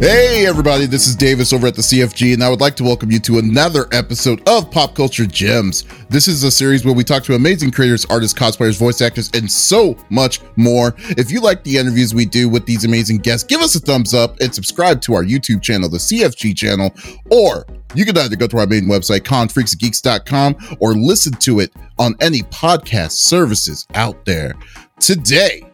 Hey, everybody, this is Davis over at the CFG, and I would like to welcome you to another episode of Pop Culture Gems. This is a series where we talk to amazing creators, artists, cosplayers, voice actors, and so much more. If you like the interviews we do with these amazing guests, give us a thumbs up and subscribe to our YouTube channel, the CFG channel, or you can either go to our main website, confreaksgeeks.com, or listen to it on any podcast services out there. Today,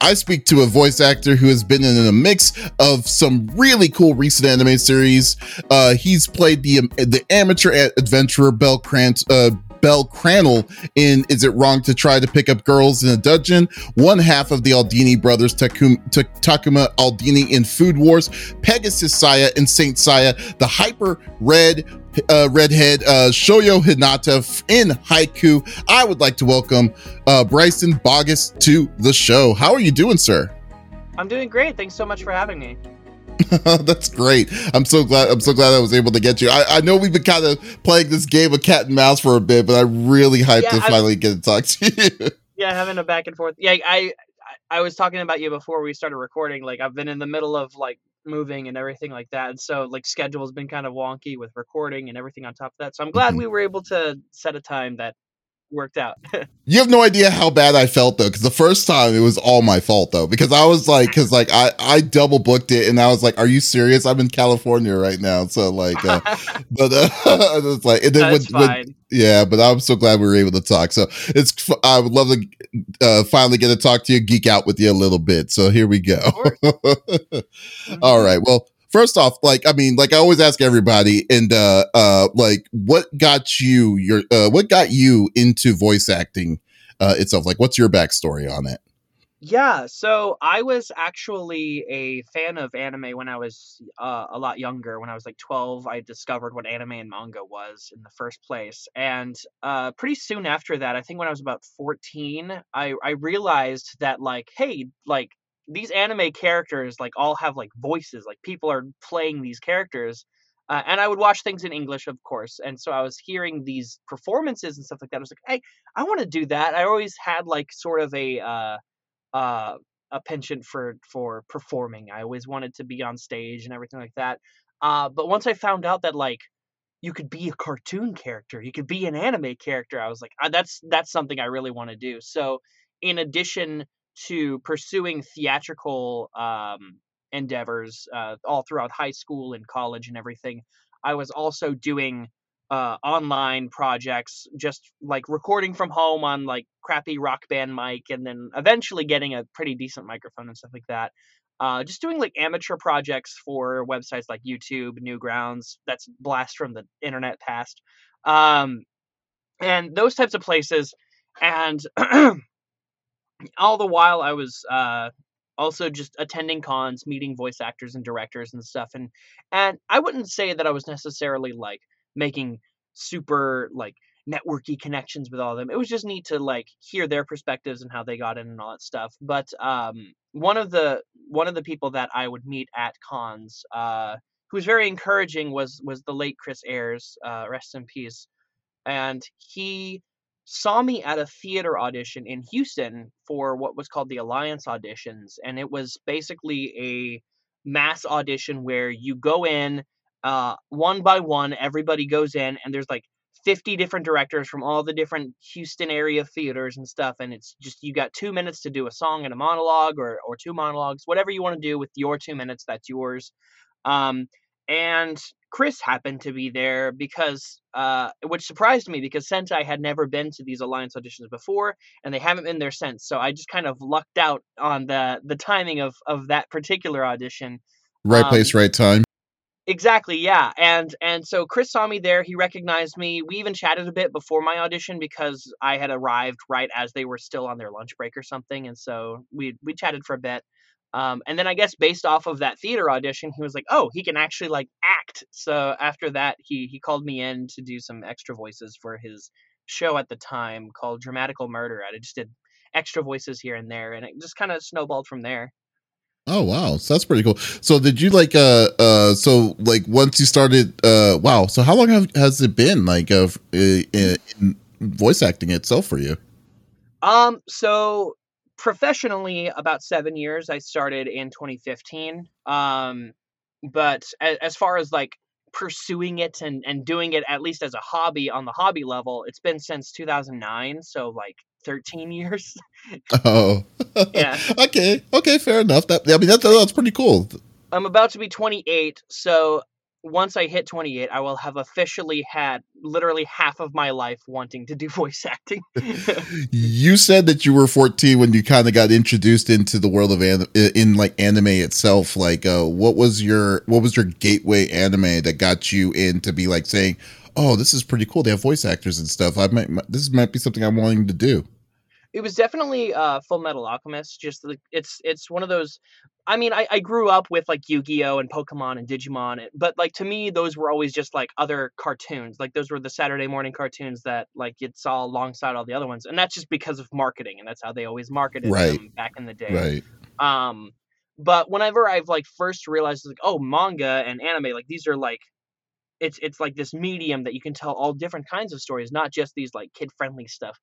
I speak to a voice actor who has been in a mix of some really cool recent anime series. Uh, he's played the the amateur adventurer Bell Crant, uh, Bell Crannel in Is It Wrong to Try to Pick Up Girls in a Dungeon, one half of the Aldini brothers, Takum, Takuma Aldini in Food Wars, Pegasus Seiya and Saint Seiya, the hyper red uh, redhead uh, Shoyo Hinata in Haikyuu. I would like to welcome uh, Bryson Baugus to the show. How are you doing, sir? I'm doing great. Thanks so much for having me. That's great. I'm so glad. I'm so glad I was able to get you. I, I know we've been kind of playing this game of cat and mouse for a bit, but I'm really hyped yeah, to i finally get to talk to you. Yeah, having a back and forth. Yeah, I I was talking about you before we started recording. Like I've been in the middle of like moving and everything like that. And so like schedule's been kind of wonky with recording and everything on top of that. So I'm glad we were able to set a time that worked out. you have no idea how bad I felt though, because the first time it was all my fault though, because I was like, because like I I double booked it and I was like, are you serious? I'm in California right now, so like, uh, but uh, it's like, and then That's when, when, yeah, but I'm so glad we were able to talk. So it's I would love to uh, finally get to talk to you, geek out with you a little bit. So here we go. all right, well first off, like I mean, like I always ask everybody, and uh, uh, like what got you your uh, what got you into voice acting uh, itself? Like, what's your backstory on it? Yeah, so I was actually a fan of anime when I was uh, a lot younger. When I was like 12, I discovered what anime and manga was in the first place. And uh, pretty soon after that, I think when I was about 14, I, I realized that, like, hey, like, these anime characters like all have like voices like people are playing these characters uh, and i would watch things in english of course and so i was hearing these performances and stuff like that i was like hey i want to do that. I always had like sort of a uh, uh, a penchant for for performing. I always wanted to be on stage and everything like that uh, but once i found out that like you could be a cartoon character you could be an anime character i was like ah, that's that's something i really want to do. So in addition to pursuing theatrical um, endeavors uh, all throughout high school and college and everything. I was also doing uh, online projects, just like recording from home on like crappy rock band mic, and then eventually getting a pretty decent microphone and stuff like that. Uh, just doing like amateur projects for websites like YouTube, Newgrounds. That's blast from the internet past, um, and those types of places. And all the while I was uh, also just attending cons, meeting voice actors and directors and stuff, and and I wouldn't say that I was necessarily like making super like networky connections with all of them. It was just neat to like hear their perspectives and how they got in and all that stuff. But um, one of the one of the people that I would meet at cons, uh, who was very encouraging, was was the late Chris Ayres, uh, rest in peace, and he saw me at a theater audition in Houston for what was called the Alliance auditions. And it was basically a mass audition where you go in uh, one by one, everybody goes in, and there's like 50 different directors from all the different Houston area theaters and stuff. And it's just you got two minutes to do a song and a monologue or, or two monologues, whatever you want to do with your two minutes, that's yours. Um, and Chris happened to be there because, uh, which surprised me because Sentai had never been to these Alliance auditions before, and they haven't been there since. So I just kind of lucked out on the the timing of of that particular audition. Right um, place, right time. Exactly, yeah. And and so Chris saw me there. He recognized me. We even chatted a bit before my audition because I had arrived right as they were still on their lunch break or something, and so we we chatted for a bit. Um, and then I guess based off of that theater audition, he was like, "Oh, he can actually like act." So after that, he he called me in to do some extra voices for his show at the time called Dramatical Murder. I just did extra voices here and there, and it just kind of snowballed from there. Oh wow, so that's pretty cool. So did you like uh uh so like once you started uh wow, so how long have, has it been like of uh, in voice acting itself for you? Um so professionally about seven years. I started in 2015. Um, but as, as far as like pursuing it and and doing it at least as a hobby on the hobby level, it's been since 2009, so like 13 years. Oh, Yeah. okay, okay, fair enough. That I mean, that, that's pretty cool. I'm about to be 28, so once I hit 28, I will have officially had literally half of my life wanting to do voice acting. You said that you were 14 when you kind of got introduced into the world of an, in like anime itself. Like, uh, what was your what was your gateway anime that got you in to be like saying, "Oh, this is pretty cool. They have voice actors and stuff. I might this might be something I'm wanting to do." It was definitely uh Full Metal Alchemist. Just like it's it's one of those. I mean, I, I grew up with like Yu-Gi-Oh and Pokemon and Digimon, eh, but like to me, those were always just like other cartoons. Like those were the Saturday morning cartoons that like you saw alongside all the other ones, and that's just because of marketing, and that's how they always marketed Right, them back in the day. right. Um, but whenever I've like first realized like, oh, manga and anime, like these are like it's it's like this medium that you can tell all different kinds of stories, not just these like kid friendly stuff.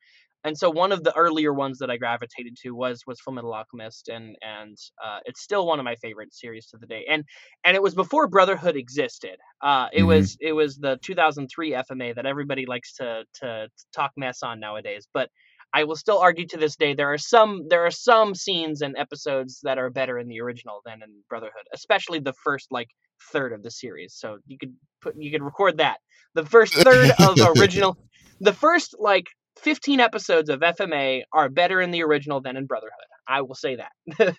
And so one of the earlier ones that I gravitated to was was Fullmetal Alchemist, and and uh, it's still one of my favorite series to the day. And and it was before Brotherhood existed. Uh, it hmm was it was the 2003 FMA that everybody likes to to talk mess on nowadays. But I will still argue to this day there are some there are some scenes and episodes that are better in the original than in Brotherhood, especially the first like third of the series. So you could put you could record that. The first third of original the first like 15 episodes of FMA are better in the original than in Brotherhood. I will say that.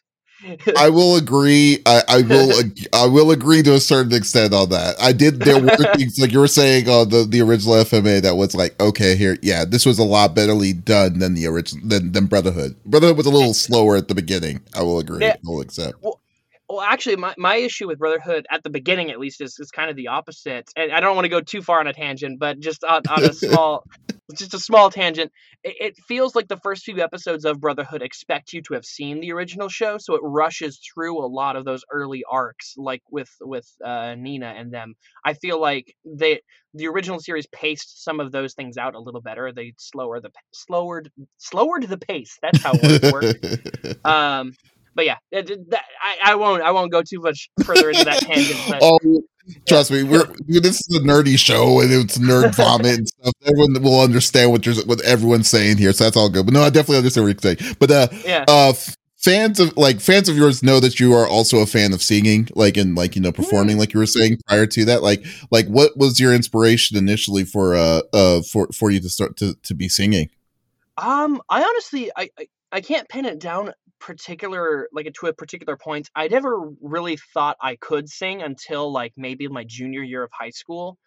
I will agree. I, I will. I will agree to a certain extent on that. I did. There were things like you were saying on the the original FMA that was like, okay, here, yeah, this was a lot betterly done than the original than than Brotherhood. Brotherhood was a little slower at the beginning. I will agree. I will accept. well, well, actually, my, my issue with Brotherhood at the beginning, at least, is, is kind of the opposite. And I don't want to go too far on a tangent, but just on, on a small, just a small tangent. It, it feels like the first few episodes of Brotherhood expect you to have seen the original show, so it rushes through a lot of those early arcs, like with with uh, Nina and them. I feel like they the original series paced some of those things out a little better. They slower the slowered slowered the pace. That's how it work. Um, but yeah, that, I, I won't I won't go too much further into that tangent. But oh, yeah, trust me, we're this is a nerdy show and it's nerd vomit and stuff. Everyone will understand what you're what everyone's saying here, so that's all good. But no, I definitely understand what you're saying. But uh, yeah. uh fans of like fans of yours know that you are also a fan of singing like and like you know Mm. performing like you were saying prior to that like like what was your inspiration initially for uh uh for for you to start to to be singing Um, I honestly I, I I can't pin it down particular like to a particular point. I never really thought I could sing until like maybe my junior year of high school.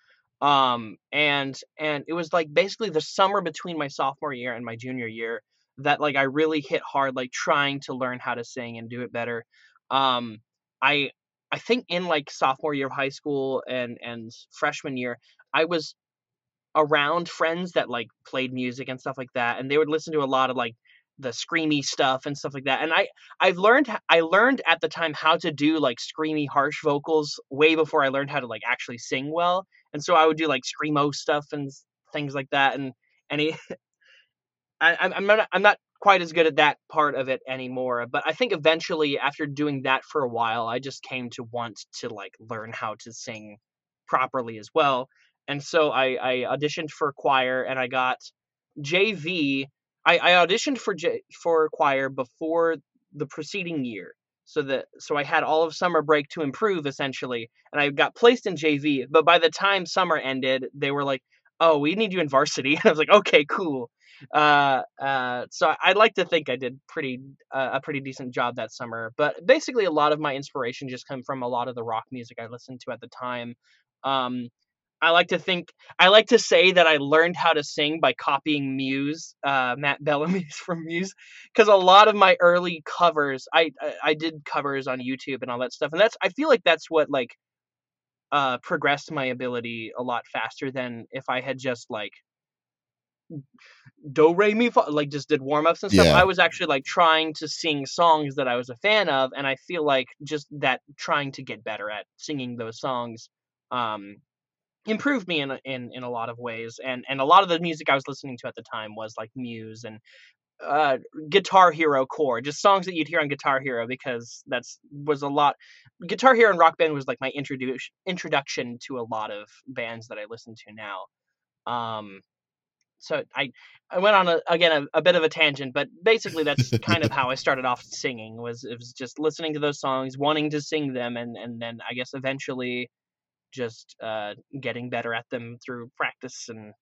Um, and and it was like basically the summer between my sophomore year and my junior year that like I really hit hard like trying to learn how to sing and do it better. Um, I I think in like sophomore year of high school and and freshman year, I was around friends that like played music and stuff like that and they would listen to a lot of like the screamy stuff and stuff like that and i i've learned I learned at the time how to do like screamy harsh vocals way before i learned how to like actually sing well and so i would do like screamo stuff and things like that and it, I, I'm I'm not I'm not quite as good at that part of it anymore. But I think eventually, after doing that for a while, I just came to want to like learn how to sing properly as well. And so I, I auditioned for choir, and I got JV. I, I auditioned for J, for choir before the preceding year, so that so I had all of summer break to improve essentially, and I got placed in JV. But by the time summer ended, they were like, "Oh, we need you in varsity." And I was like, "Okay, cool." Uh, uh, so I'd like to think I did pretty uh, a pretty decent job that summer. But basically, a lot of my inspiration just come from a lot of the rock music I listened to at the time. Um, I like to think I like to say that I learned how to sing by copying Muse, uh, Matt Bellamy's from Muse, because a lot of my early covers, I, I I did covers on YouTube and all that stuff, and that's I feel like that's what like uh progressed my ability a lot faster than if I had just like do re mi fa like just did warm ups and stuff. yeah I was actually like trying to sing songs that I was a fan of, and I feel like just that trying to get better at singing those songs um improved me in in in a lot of ways and and a lot of the music I was listening to at the time was like Muse and uh, Guitar Hero core, just songs that you'd hear on Guitar Hero because that's was a lot. Guitar Hero and Rock Band was like my introduction introduction to a lot of bands that I listen to now. Um, so I I went on a, again a, a bit of a tangent, but basically that's kind of how I started off singing was it was just listening to those songs, wanting to sing them, and and then I guess eventually just uh, getting better at them through practice and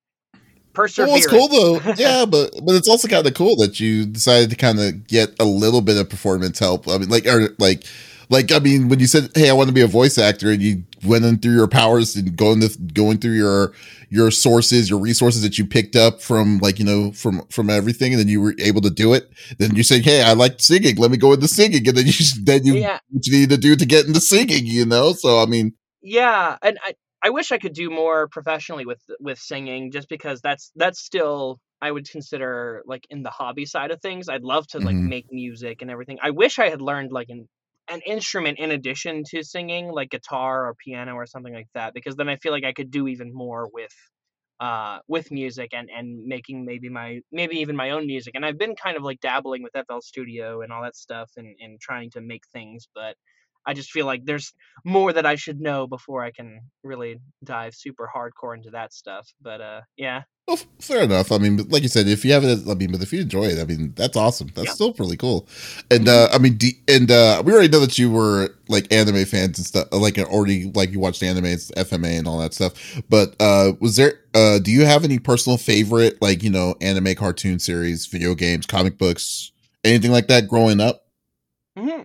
perseverance. Well, it's cool though. yeah, but but it's also kind of cool that you decided to kind of get a little bit of performance help. I mean, like or like like I mean, when you said, "Hey, I want to be a voice actor," and you went in through your powers and going to going through your your sources, your resources that you picked up from like you know from from everything, and then you were able to do it. Then you said, "Hey, I like singing. Let me go into singing," and then you then you yeah. what you need to do to get into singing. You know, so I mean, yeah, and I I wish I could do more professionally with with singing, just because that's that's still I would consider like in the hobby side of things. I'd love to like mm-hmm. make music and everything. I wish I had learned like an an instrument in addition to singing, like guitar or piano or something like that, because then I feel like I could do even more with uh with music and and making maybe my maybe even my own music and i've been kind of like dabbling with fl studio and all that stuff and and trying to make things but I just feel like there's more that I should know before I can really dive super hardcore into that stuff. But uh, yeah. Well, fair enough. I mean, like you said, if you have it, I mean, but if you enjoy it, I mean, that's awesome. That's yeah. still pretty cool. And uh, I mean, and uh, we already know that you were like anime fans and stuff, like already like you watched anime, FMA, and all that stuff. But uh, was there? Uh, do you have any personal favorite, like you know, anime, cartoon series, video games, comic books, anything like that growing up? Mm-hmm.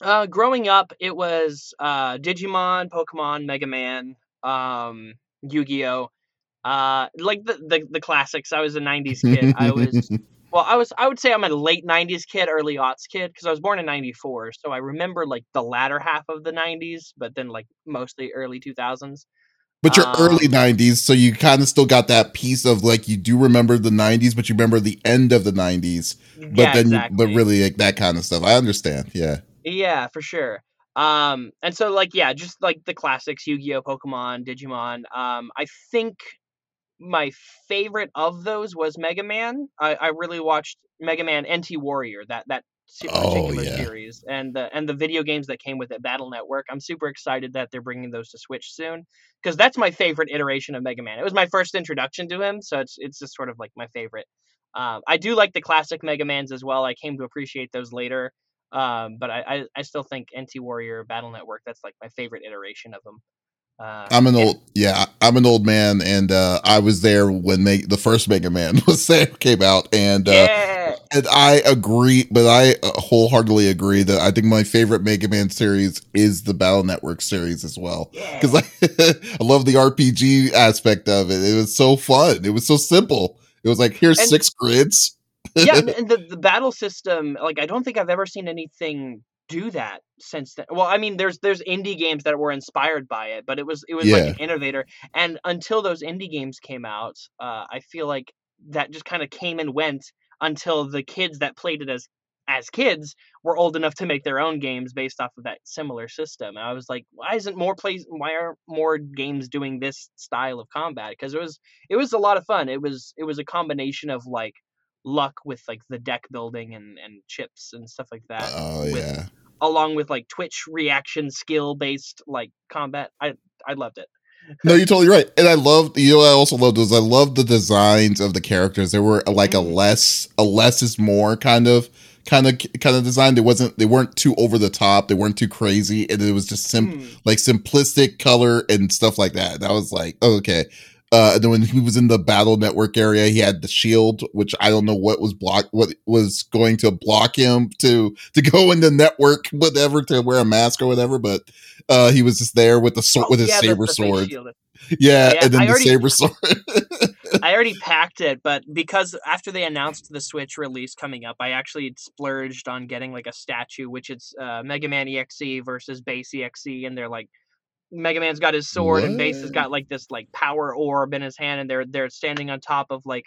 Uh, growing up, it was uh, Digimon, Pokemon, Mega Man, um, Yu Gi Oh, uh, like the, the the classics. I was a '90s kid. I was well, I was I would say I'm a late '90s kid, early aughts kid because I was born in '94, so I remember like the latter half of the '90s, but then like mostly early 2000s. But you're um, early 90s, so you kind of still got that piece of like you do remember the 90s, but you remember the end of the 90s. But yeah, then, exactly. but really like that kind of stuff. I understand. Yeah. Yeah, for sure. Um, and so like yeah, just like the classics, Yu-Gi-Oh, Pokemon, Digimon. Um, I think my favorite of those was Mega Man. I, I really watched Mega Man NT Warrior, that that oh, particular yeah. series, and the and the video games that came with it, Battle Network. I'm super excited that they're bringing those to Switch soon because that's my favorite iteration of Mega Man. It was my first introduction to him, so it's it's just sort of like my favorite. Um, I do like the classic Mega Mans as well. I came to appreciate those later. Um, but I, I, I, still think NT Warrior Battle Network that's like my favorite iteration of them. Uh, I'm an old yeah I'm an old man and uh, I was there when they, the first Mega Man was there came out and uh, yeah. and I agree but I uh, wholeheartedly agree that I think my favorite Mega Man series is the Battle Network series as well because yeah. I, I love the RPG aspect of it it was so fun it was so simple it was like here's and, six grids yeah, and the, the battle system, like I don't think I've ever seen anything do that since then. Well, I mean, there's there's indie games that were inspired by it, but it was it was yeah. like an innovator. And until those indie games came out, uh, I feel like that just kind of came and went until the kids that played it as as kids were old enough to make their own games based off of that similar system. And I was like, why isn't more plays? Why are more games doing this style of combat? Because it was it was a lot of fun. It was it was a combination of like luck with like the deck building and and chips and stuff like that. Oh with, yeah. Along with like Twitch reaction skill based like combat, I I loved it. no, you're totally right, and I love you know I also loved those. I love the designs of the characters. They were like mm-hmm. a less a less is more kind of kind of kind of design. They wasn't they weren't too over the top. They weren't too crazy, and it was just sim mm. like simplistic color and stuff like that. That was like oh, okay. Uh, and then when he was in the battle network area, he had the shield, which I don't know what was block, what was going to block him to to go in the network, whatever, to wear a mask or whatever. But uh, he was just there with the sword, oh, with his yeah, saber sword. Yeah, yeah, and then I the already, saber sword. I already packed it, but because after they announced the Switch release coming up, I actually splurged on getting like a statue, which it's uh, Mega Man EXE versus Bass EXE, and they're like Mega Man's got his sword what? and Bass has got like this like power orb in his hand, and they're they're standing on top of like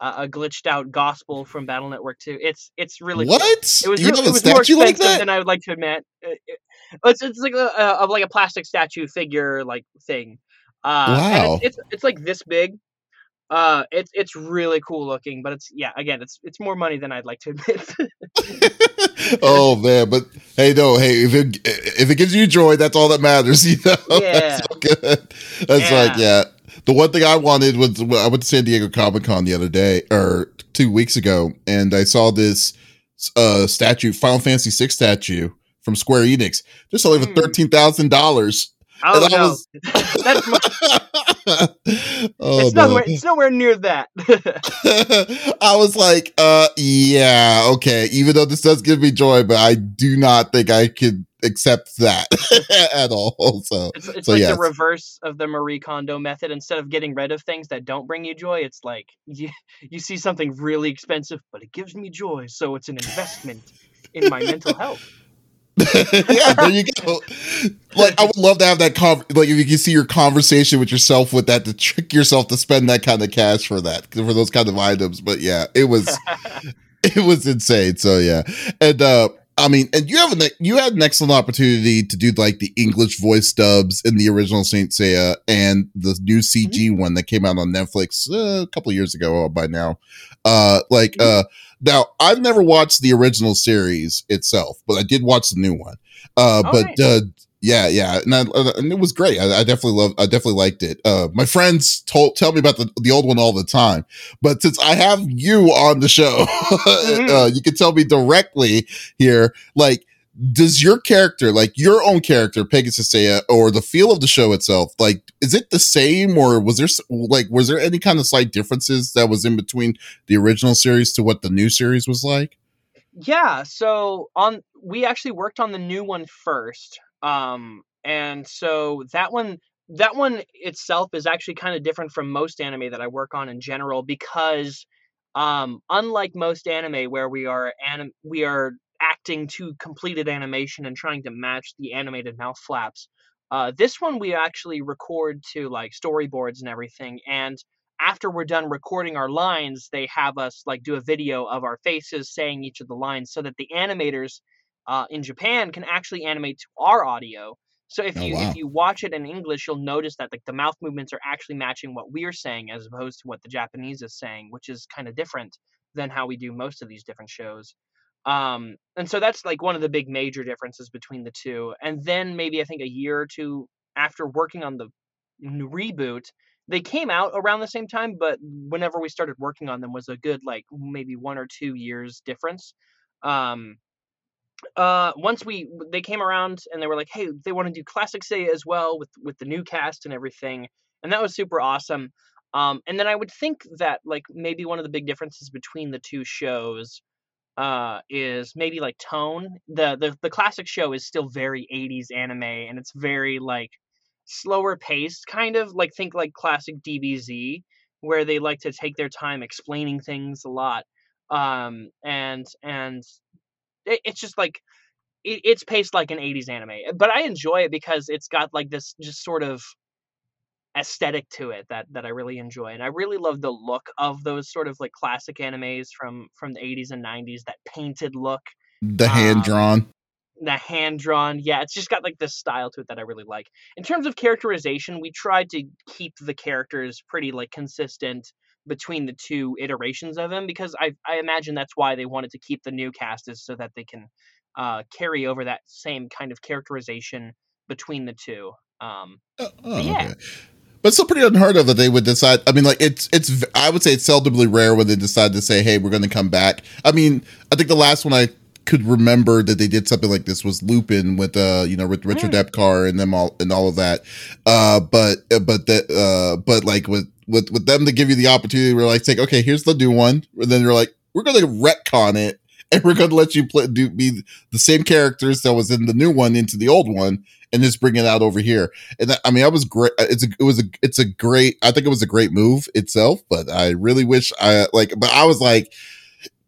a, a glitched out gospel from Battle Network 2. It's it's really what cool. it was. You it was more expensive like than I would like to admit. It, it, it's it's like a, of like a plastic statue figure like thing. Uh, wow. It's, it's, it's like this big. Uh, it's it's really cool looking, but it's yeah, again, it's it's more money than I'd like to admit. oh man, but hey, no, hey, if it if it gives you joy, that's all that matters. You know, Yeah. that's so good. That's Yeah. like yeah. The one thing I wanted was I went to San Diego Comic Con the other day or two weeks ago, and I saw this uh statue, Final Fantasy VI statue from Square Enix, just only for Hmm. thirteen thousand dollars. oh And I no, was- that's oh it's nowhere it's nowhere near that. I was like, uh, yeah, okay. Even though this does give me joy, but I do not think I could accept that at all. So, It's, it's So, like yes. the reverse of the Marie Kondo method. Instead of getting rid of things that don't bring you joy, it's like you, you see something really expensive, but it gives me joy, so it's an investment in my mental health. yeah, there you go. Like, I would love to have that. Con- like, if you can see your conversation with yourself with that to trick yourself to spend that kind of cash for that for those kind of items. But yeah, it was it was insane. So yeah, and uh I mean, and you have an you had an excellent opportunity to do like the English voice dubs in the original Saint Seiya and the new CG one that came out on Netflix uh, a couple of years ago uh, by now. Uh, like uh, now I've never watched the original series itself, but I did watch the new one. Uh, but nice. uh, yeah, yeah, and, I, uh, and it was great. I, I definitely love. I definitely liked it. Uh, my friends told tell me about the the old one all the time, but since I have you on the show, uh, you can tell me directly here. Like, does your character, like your own character, Pegasus Seiya, or the feel of the show itself, like, is it the same, or was there like was there any kind of slight differences that was in between the original series to what the new series was like? Yeah, so on we actually worked on the new one first. Um and so that one that one itself is actually kind of different from most anime that I work on in general because um unlike most anime where we are anim- we are acting to completed animation and trying to match the animated mouth flaps. Uh this one we actually record to like storyboards and everything and after we're done recording our lines, they have us like do a video of our faces saying each of the lines so that the animators uh, in Japan can actually animate to our audio. So if Oh, you wow. if you watch it in English, you'll notice that like the mouth movements are actually matching what we're saying as opposed to what the Japanese is saying, which is kind of different than how we do most of these different shows. Um, and so that's like one of the big major differences between the two. And then maybe I think a year or two after working on the reboot, they came out around the same time, but whenever we started working on them was a good like maybe one or two years difference. Um, uh, once we they came around and they were like, hey, they want to do classic Seiya as well with with the new cast and everything, and that was super awesome. Um, and then I would think that like maybe one of the big differences between the two shows uh is maybe like tone the the the classic show is still very 80s anime and it's very like slower paced kind of like think like classic DBZ where they like to take their time explaining things a lot um and and it, it's just like it, it's paced like an 80s anime but I enjoy it because it's got like this just sort of aesthetic to it that that I really enjoy and I really love the look of those sort of like classic animes from from the 80s and 90s that painted look The hand Um, drawn. the hand drawn yeah it's just got like this style to it that I really like in terms of characterization we tried to keep the characters pretty like consistent between the two iterations of him because I I imagine that's why they wanted to keep the new cast is so that they can uh carry over that same kind of characterization between the two um Oh, oh, yeah. okay. But still pretty unheard of that they would decide. I mean, like it's it's. I would say it's seldomly rare when they decide to say, "Hey, we're going to come back." I mean, I think the last one I could remember that they did something like this was Lupin with uh you know with Richard Mm. Epcar and them all and all of that. Uh, but uh, but that uh but like with with with them to give you the opportunity, we're like saying, "Okay, here's the new one," and then you're like, "We're going to retcon it." And we're going to let you play, do be the same characters that was in the new one into the old one, and just bring it out over here and that, I mean, I was great. It's a, it was a, it's a great. I think it was a great move itself, but I really wish I like. But I was like,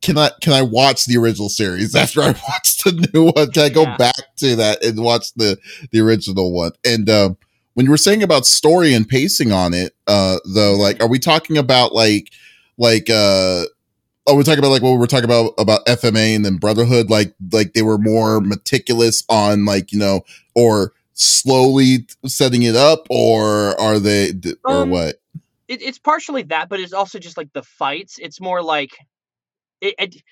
can I can I watch the original series after I watched the new one? Can I go Yeah. back to that and watch the the original one? And um, when you were saying about story and pacing on it, uh, though, like, are we talking about like like uh? Oh, we're talking about like what we were talking about about FMA and then Brotherhood, like like they were more meticulous on like you know or slowly setting it up, or are they or Um, what? it, it's partially that, but it's also just like the fights. It's more like it, it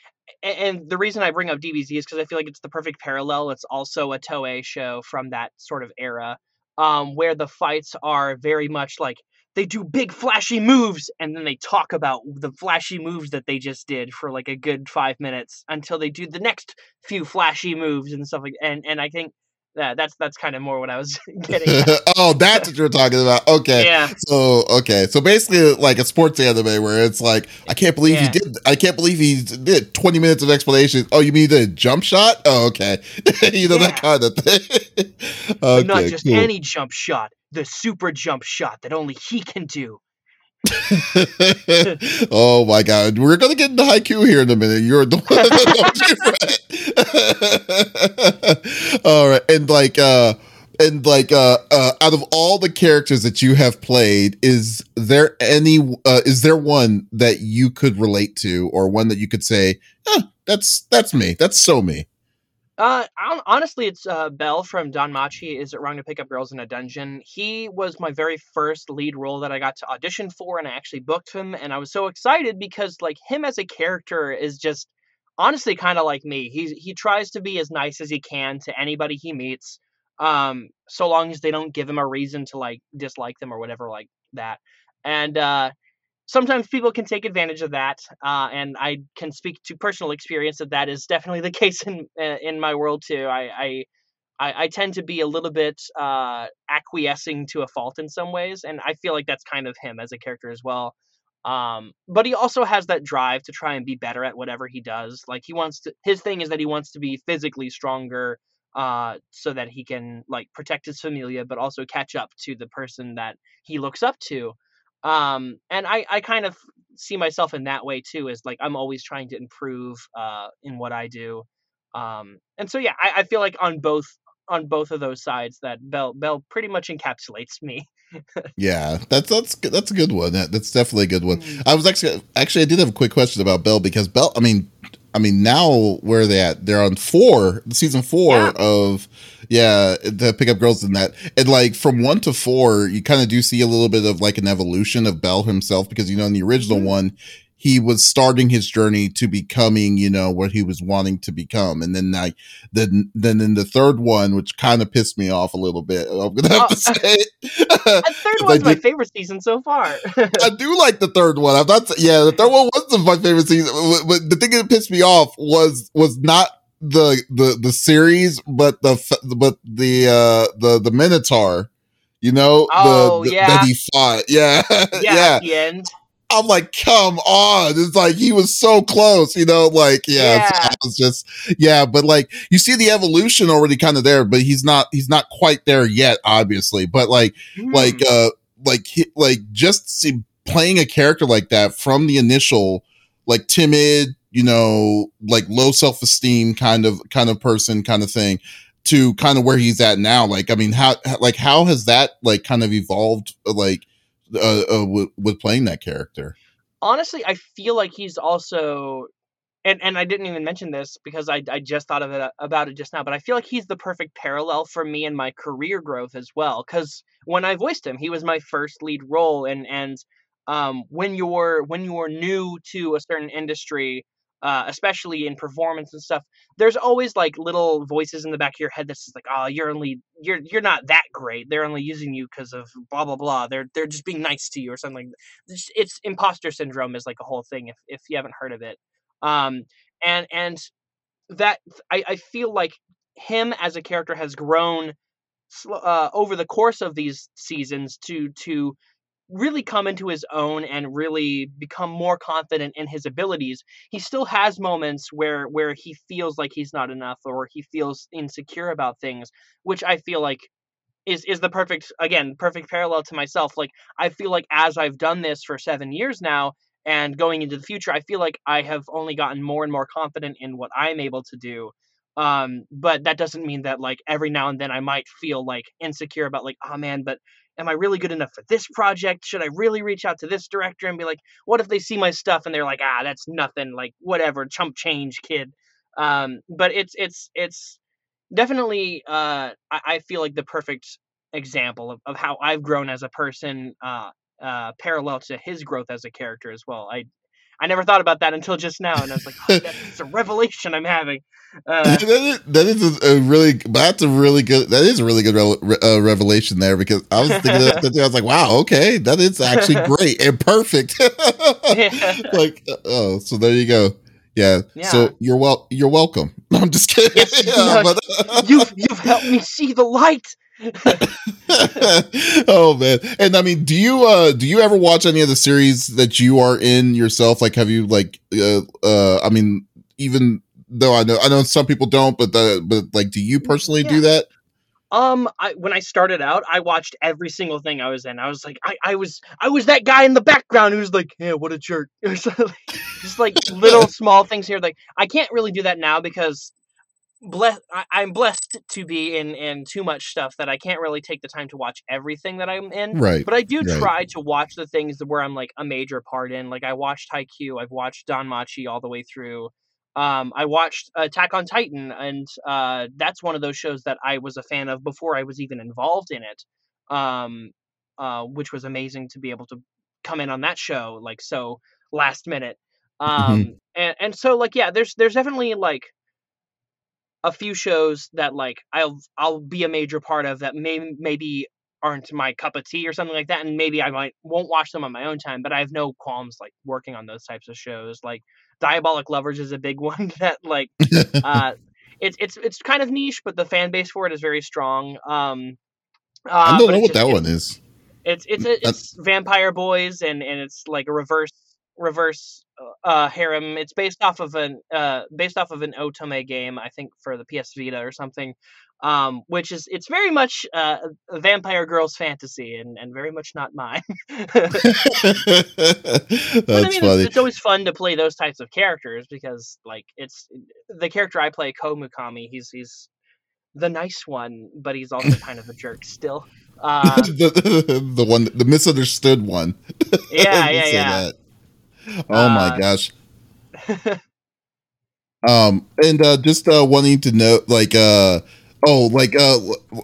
and the reason I bring up DBZ is because I feel like it's the perfect parallel. It's also a Toei show from that sort of era, um, where the fights are very much like they do big flashy moves and then they talk about the flashy moves that they just did for like a good five minutes until they do the next few flashy moves and stuff like and and I think that that's that's kind of more what I was getting. oh, that's what you're talking about. Okay. Yeah. So okay. So basically like a sports anime where it's like, I can't believe yeah. he did I can't believe he did 20 minutes of explanation. Oh, you mean the jump shot? Oh, okay. you know, yeah. that kind of thing. okay, not just cool. any jump shot, the super jump shot that only he can do. oh my god, we're gonna get into Haikyuu here in a minute. You're the one. all right, and like, uh, and like, uh, uh, out of all the characters that you have played, is there any, uh, is there one that you could relate to, or one that you could say, eh, that's that's me, that's so me. Uh, honestly, it's uh, Bell from Danmachi. Is it wrong to pick up girls in a dungeon? He was my very first lead role that I got to audition for, and I actually booked him, and I was so excited because like him as a character is just honestly kind of like me. He he tries to be as nice as he can to anybody he meets, um, so long as they don't give him a reason to like dislike them or whatever like that. And uh, sometimes people can take advantage of that, uh, and I can speak to personal experience that that is definitely the case in uh, in my world too. I, I I, tend to be a little bit uh, acquiescing to a fault in some ways, and I feel like that's kind of him as a character as well. Um, but he also has that drive to try and be better at whatever he does. Like he wants to, his thing is that he wants to be physically stronger, uh, so that he can like protect his familia, but also catch up to the person that he looks up to um and i i kind of see myself in that way too is like i'm always trying to improve uh in what i do. Um and so yeah i, I feel like on both on both of those sides that bell bell pretty much encapsulates me. Yeah that's that's that's a good one. That, that's definitely a good one. Mm. i was actually actually i did have a quick question about bell because bell i mean I mean, now where are they at? They're on four, season four yeah. of, yeah, the pickup girls in that. And like from one to four, you kind of do see a little bit of like an evolution of Bell himself because, you know, in the original mm-hmm. one, he was starting his journey to becoming, you know, what he was wanting to become. And then like then then in the third one, which kind of pissed me off a little bit, I'm gonna have oh, to say it. the third one's my favorite season so far. I do like the third one. I'm not yeah, the third one was my favorite season. But the thing that pissed me off was was not the the the series, but the but the uh the the Minotaur. You know, oh, the, the, yeah. that he fought. Yeah. Yeah. yeah. At the end. I'm like, come on. It's like he was so close, you know, like, yeah, yeah. I was just, yeah, but like you see the evolution already kind of there, but he's not, he's not quite there yet, obviously. But like, mm. like, uh, like, like just see, playing a character like that from the initial, like timid, you know, like low self esteem kind of, kind of person kind of thing to kind of where he's at now. Like, I mean, how, like, how has that like kind of evolved? Like, uh, uh, with, with playing that character. Honestly, I feel like he's also, and and I didn't even mention this because I I just thought of it uh, about it just now, but I feel like he's the perfect parallel for me and my career growth as well. Because when I voiced him, he was my first lead role, and and um, when you're when you're new to a certain industry, uh, especially in performance and stuff, there's always like little voices in the back of your head that's just like, oh, you're only you're you're not that great. They're only using you because of blah blah blah. They're they're just being nice to you or something. It's, it's imposter syndrome is like a whole thing if if you haven't heard of it. Um, and and that I I feel like him as a character has grown uh, over the course of these seasons to to really come into his own and really become more confident in his abilities he still has moments where where he feels like he's not enough or he feels insecure about things which i feel like is is the perfect again perfect parallel to myself like i feel like as i've done this for 7 years now and going into the future i feel like i have only gotten more and more confident in what i'm able to do um but that doesn't mean that like every now and then i might feel like insecure about like oh man but am I really good enough for this project? Should I really reach out to this director and be like, what if they see my stuff and they're like, ah, that's nothing, like whatever, chump change, kid. Um, but it's it's it's definitely uh, I, I feel like the perfect example of, of how I've grown as a person uh, uh, parallel to his growth as a character as well. I I never thought about that until just now, and I was like, oh, that's a revelation I'm having. Uh, that is, that is a really that's a really good that is a really good re- uh, revelation there because I was thinking that, I was like wow okay that is actually great and perfect like uh, oh so there you go yeah. yeah. So you're well. You're welcome. I'm just kidding. Yes, yeah, but, you've you've helped me see the light. oh man and i mean do you uh do you ever watch any of the series that you are in yourself like have you like uh uh i mean even though i know i know some people don't but the but like do you personally yeah. do that um, I, when I started out, I watched every single thing I was in. I was like, I, I was, I was that guy in the background who's like, yeah, what a jerk. Just like little small things here. Like I can't really do that now because blessed I, am blessed to be in in too much stuff that I can't really take the time to watch everything that I'm in. Right. But I do right. try to watch the things where I'm like a major part in. Like I watched Haikyuu, I've watched Danmachi all the way through. Um, I watched Attack on Titan, and uh, that's one of those shows that I was a fan of before I was even involved in it. Um, uh, which was amazing to be able to come in on that show like so last minute. Mm-hmm. Um, mm-hmm. and and so like yeah, there's there's definitely like a few shows that like I'll I'll be a major part of that may maybe aren't my cup of tea or something like that and maybe I might won't watch them on my own time but I have no qualms like working on those types of shows. Like Diabolik Lovers is a big one that like uh it's it's it's kind of niche but the fan base for it is very strong um uh, I don't know what just, that one is. it's it's a, it's Vampire Boys and and it's like a reverse reverse uh, harem. It's based off of an uh, based off of an Otome game, I think, for the PS Vita or something. Um, which is it's very much uh, a vampire girl's fantasy and, and very much not mine. That's I mean, funny. It's, it's, always fun to play those types of characters because like it's the character I play, Kou Mukami. He's he's the nice one, but he's also kind of a jerk still. Uh, the, the one, the misunderstood one. Yeah, yeah, yeah. That. Oh uh, my gosh. um, and uh, just uh, wanting to know, like, uh, oh, like, uh,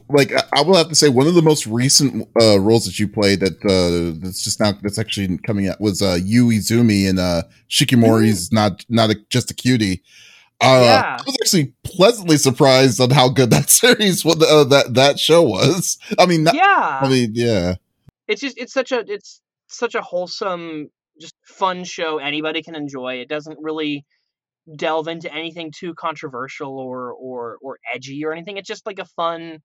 like I will have to say, one of the most recent uh roles that you played that uh that's just now that's actually coming out was uh Yu Izumi and uh Shikimori's mm-hmm. not not a, just a cutie. Uh, yeah. I was actually pleasantly surprised on how good that series, what uh, that that show was. I mean, not, yeah. I mean, yeah. It's just it's such a it's such a wholesome just fun show anybody can enjoy. It doesn't really delve into anything too controversial or or or edgy or anything. It's just like a fun,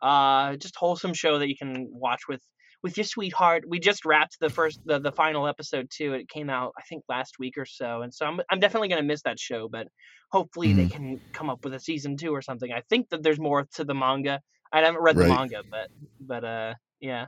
uh, just wholesome show that you can watch with with your sweetheart. We just wrapped the first the, the final episode too. It came out I think last week or so, and so I'm I'm definitely gonna miss that show. But hopefully mm. they can come up with a season two or something. I think that there's more to the manga. I haven't read right. the manga, but but uh yeah.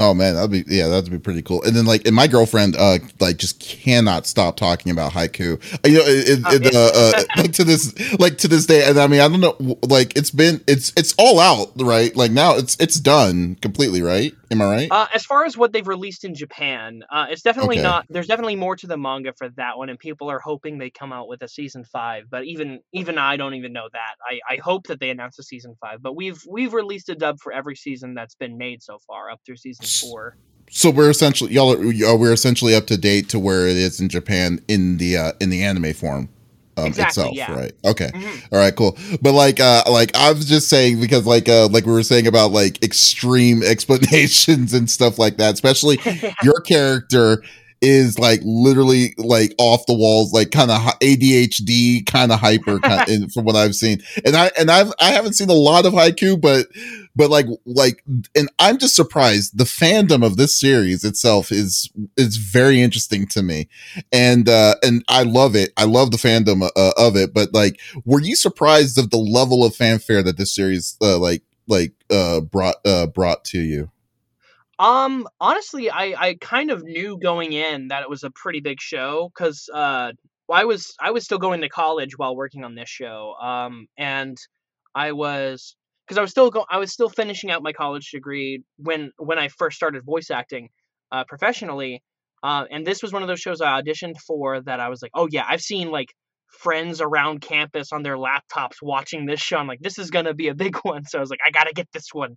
Oh man, that'd be yeah, that'd be pretty cool. And then like, and my girlfriend uh like just cannot stop talking about Haikyuu. You know, it, oh, it, uh, uh, like to this like to this day. And I mean, I don't know, like it's been it's it's all out, right? Like now it's it's done completely, right? Am I right? Uh, as far as what they've released in Japan, uh, it's definitely okay. not. There's definitely more to the manga for that one, and people are hoping they come out with a season five. But even even I don't even know that. I, I hope that they announce a season five. But we've we've released a dub for every season that's been made so far, up through season four. So we're essentially y'all are, we're essentially up to date to where it is in Japan in the uh, in the anime form um, exactly, itself, yeah. right? Okay, mm-hmm. All right, cool. But like, uh, like I was just saying because like, uh, like we were saying about like extreme explanations and stuff like that. Especially your character is like literally like off the walls, like kind of ADHD, kind of hyper, kind of, from what I've seen. And I and I've I haven't seen a lot of Haikyuu, but but like like, and I'm just surprised. The fandom of this series itself is is very interesting to me, and uh and I love it. I love the fandom uh, of it. But like, were you surprised of the level of fanfare that this series uh, like like uh brought uh brought to you? Um, honestly, I I kind of knew going in that it was a pretty big show because uh, I was I was still going to college while working on this show. Um, and I was because I was still go- I was still finishing out my college degree when when I first started voice acting uh, professionally. Uh, and this was one of those shows I auditioned for that I was like, oh yeah, I've seen like friends around campus on their laptops watching this show. I'm like, this is gonna be a big one. So I was like, I gotta get this one.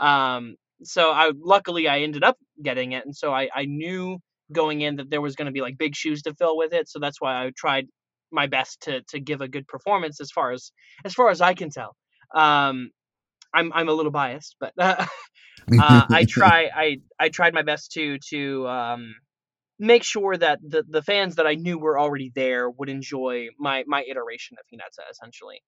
Um, so I luckily I ended up getting it, and so I I knew going in that there was going to be like big shoes to fill with it. So that's why I tried my best to to give a good performance as far as as far as I can tell. Um, I'm I'm a little biased, but uh, uh, I try I I tried my best to to um, make sure that the the fans that I knew were already there would enjoy my my iteration of Hinata essentially.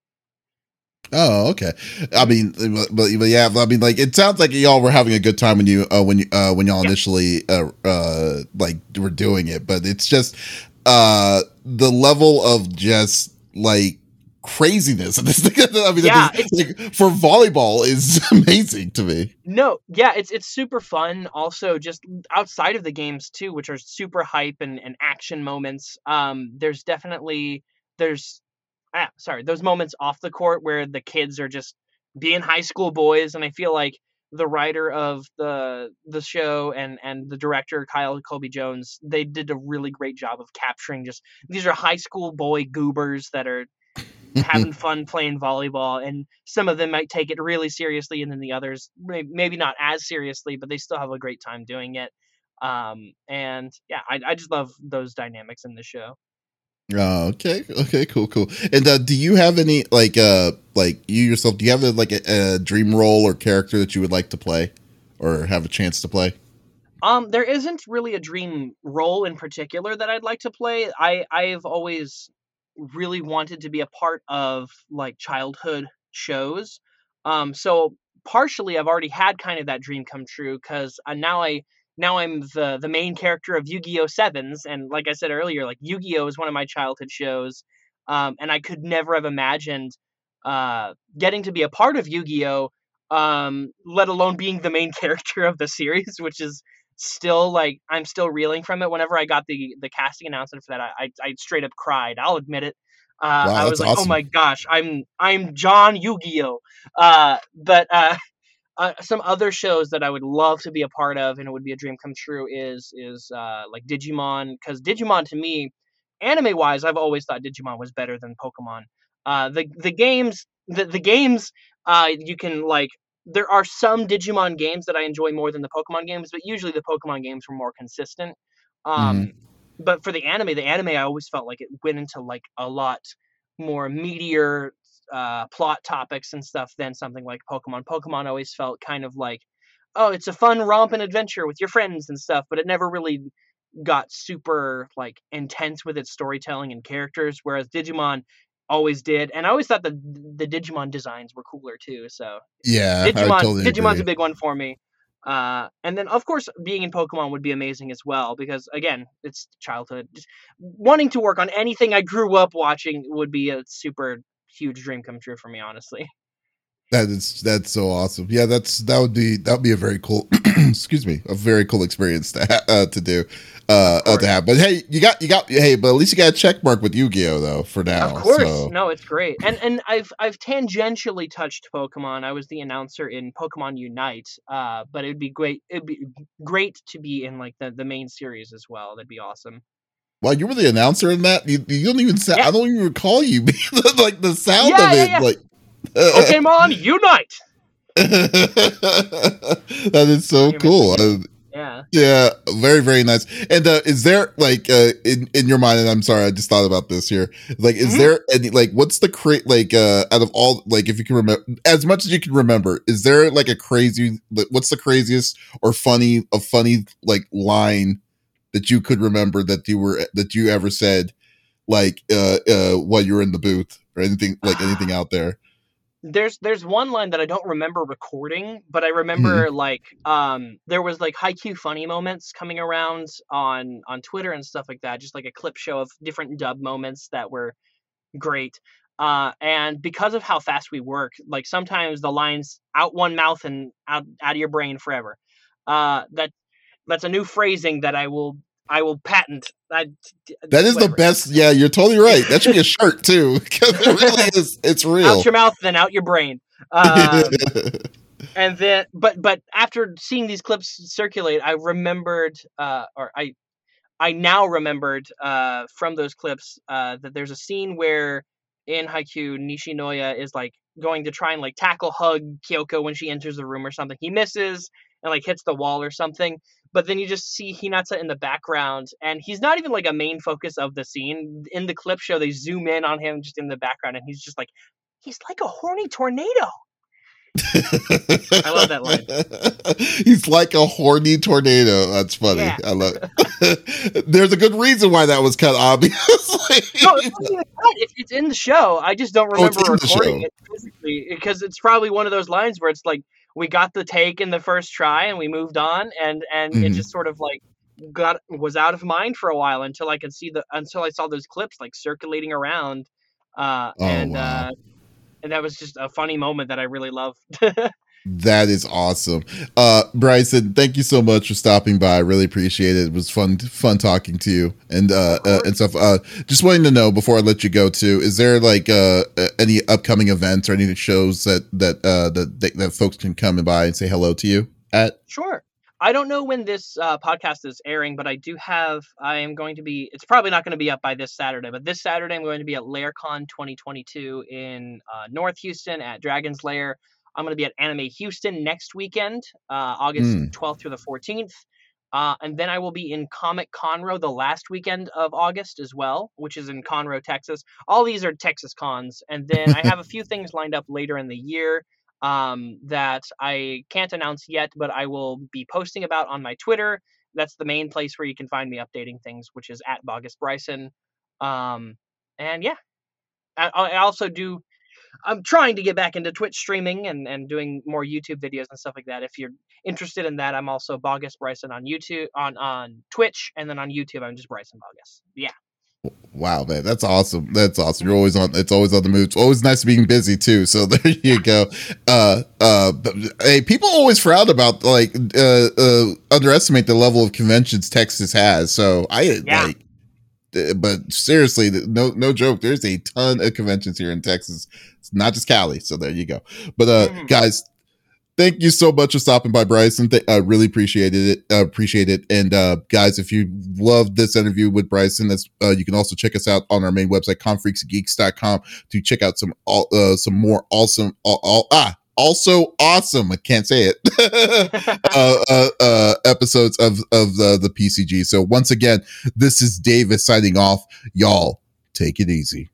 Oh, okay. I mean, but, but yeah, I mean, like it sounds like y'all were having a good time when you uh, when you uh, when y'all yeah. initially uh, uh, like were doing it, but it's just uh the level of just like craziness of this thing. I mean, yeah, like, for volleyball is amazing to me. No, yeah, it's it's super fun. Also, just outside of the games too, which are super hype and, and action moments. Um, there's definitely there's ah, sorry, those moments off the court where the kids are just being high school boys, and I feel like the writer of the the show and and the director Kyle Colby Jones, they did a really great job of capturing just these are high school boy goobers that are having fun playing volleyball and some of them might take it really seriously and then the others maybe not as seriously but they still have a great time doing it um, and yeah I, I just love those dynamics in the show Oh, okay, okay, cool, cool. And uh, do you have any like uh like you yourself? Do you have a, like a, a, dream role or character that you would like to play, or have a chance to play? Um, there isn't really a dream role in particular that I'd like to play. I I've always really wanted to be a part of like childhood shows. Um, so partially I've already had kind of that dream come true because uh, now I now I'm the the main character of Yu-Gi-Oh! Sevens, and like I said earlier, like Yu-Gi-Oh! is one of my childhood shows, um, and I could never have imagined uh, getting to be a part of Yu-Gi-Oh! Um, let alone being the main character of the series, which is still like I'm still reeling from it. Whenever I got the the casting announcement for that, I I, I straight up cried. I'll admit it. Uh, wow, I was like, oh awesome. oh my gosh, I'm I'm John Yu-Gi-Oh! Uh, but uh, uh, some other shows that I would love to be a part of, and it would be a dream come true, is is uh, like Digimon, because Digimon to me, anime wise, I've always thought Digimon was better than Pokemon. Uh, the the games, the the games, uh, you can like. There are some Digimon games that I enjoy more than the Pokemon games, but usually the Pokemon games were more consistent. Um, mm. But for the anime, the anime I always felt like it went into like a lot more meteor uh, plot topics and stuff than something like Pokemon. Pokemon always felt kind of like, oh, it's a fun romp and adventure with your friends and stuff, but it never really got super like intense with its storytelling and characters. Whereas Digimon always did, and I always thought the the Digimon designs were cooler too. So yeah, Digimon totally Digimon's agree. a big one for me. Uh, and then, of course, being in Pokemon would be amazing as well because, again, it's childhood. Just wanting to work on anything I grew up watching would be a super huge dream come true for me, honestly. That is that's so awesome. Yeah, that's that would be that would be a very cool, excuse me, a very cool experience to ha- uh, to do, uh, uh, to have. But hey, you got you got hey, but at least you got a check mark with Yu Gi Oh though for now. Of course, so. no, it's great. And and I've I've tangentially touched Pokemon. I was the announcer in Pokemon Unite. Uh, but it'd be great. It'd be great to be in like the the main series as well. That'd be awesome. Wow, you were the announcer in that. You, you don't even sound. Yeah. I don't even recall you like the sound yeah, of it. Yeah, like Pokemon Unite. that is so cool. yeah. Yeah. Very very nice. And uh, is there like uh, in in your mind? And I'm sorry, I just thought about this here. Like, is mm-hmm. there any like what's the crate like uh, out of all like if you can remember as much as you can remember? Is there like a crazy? What's the craziest or funny a funny like line? that you could remember that you were that you ever said like uh uh while you were in the booth or anything like anything out there there's there's one line that I don't remember recording, but I remember mm-hmm. like um there was like Haikyuu funny moments coming around on on Twitter and stuff like that, just like a clip show of different dub moments that were great. Uh, and because of how fast we work, like sometimes the lines out one mouth and out out of your brain forever. Uh, that that's a new phrasing that I will I will patent. I, that is whatever. the best. Yeah, you're totally right. That should be a shirt too. it really is. It's real. Out your mouth, then out your brain. Um, and then, but but after seeing these clips circulate, I remembered, uh, or I, I now remembered uh, from those clips uh, that there's a scene where in Haikyuu Nishinoya is like going to try and like tackle hug Kyoko when she enters the room or something. He misses, and like hits the wall or something. But then you just see Hinata in the background, and he's not even like a main focus of the scene. In the clip show, they zoom in on him just in the background, and he's just like, he's like a horny tornado. I love that line. He's like a horny tornado. That's funny. Yeah. I love it. There's a good reason why that was cut, obviously. no, it's. It's, in the show. I just don't Oh, remember the recording it physically because it's probably one of those lines where it's like we got the take in the first try and we moved on, and and it Mhm. just sort of like got was out of mind for a while until I could see the until I saw those clips like circulating around, uh, Oh, and wow. uh, and that was just a funny moment that I really loved. That is awesome. Uh Bryson, thank you so much for stopping by. I really appreciate it. It was fun fun talking to you and uh, uh and stuff. Uh just wanting to know before I let you go too, is there like uh uh, any upcoming events or any shows that that uh that that, that folks can come and by and say hello to you at? Sure. I don't know when this uh, podcast is airing, but I do have. I am going to be. It's probably not going to be up by this Saturday, but this Saturday I'm going to be at LairCon 2022 in uh, North Houston at Dragon's Lair. I'm going to be at Anime Houston next weekend, uh, August Hmm. 12th through the 14th. Uh, and then I will be in Comic Conroe the last weekend of August as well, which is in Conroe, Texas. All these are Texas cons. And then I have a few things lined up later in the year um, that I can't announce yet, but I will be posting about on my Twitter. That's the main place where you can find me updating things, which is at Baugus Bryson. Um, and yeah, I, I also do. I'm trying to get back into Twitch streaming and, and doing more YouTube videos and stuff like that. If you're interested in that, I'm also Baugus Bryson on YouTube, on on Twitch, and then on YouTube, I'm just Bryson Baugus. Yeah. Wow, man, that's awesome. That's awesome. You're always on. It's always on the move. It's always nice being busy too. So there you go. Uh, uh, hey, people always frown about like uh, uh, underestimate the level of conventions Texas has. So I Yeah. like, but seriously, no, no joke. There's a ton of conventions here in Texas. It's not just Cali. So there you go. But uh, Mhm. guys, thank you so much for stopping by, Bryson. Th- I really appreciated it. Uh, appreciate it. And uh, guys, if you loved this interview with Bryson, that's uh, you can also check us out on our main website, confreaksgeeks.com, to check out some all uh, some more awesome, all, all ah. Also awesome. I can't say it. uh, uh, uh, episodes of of the the PCG. So once again, this is Davis signing off. Y'all take it easy.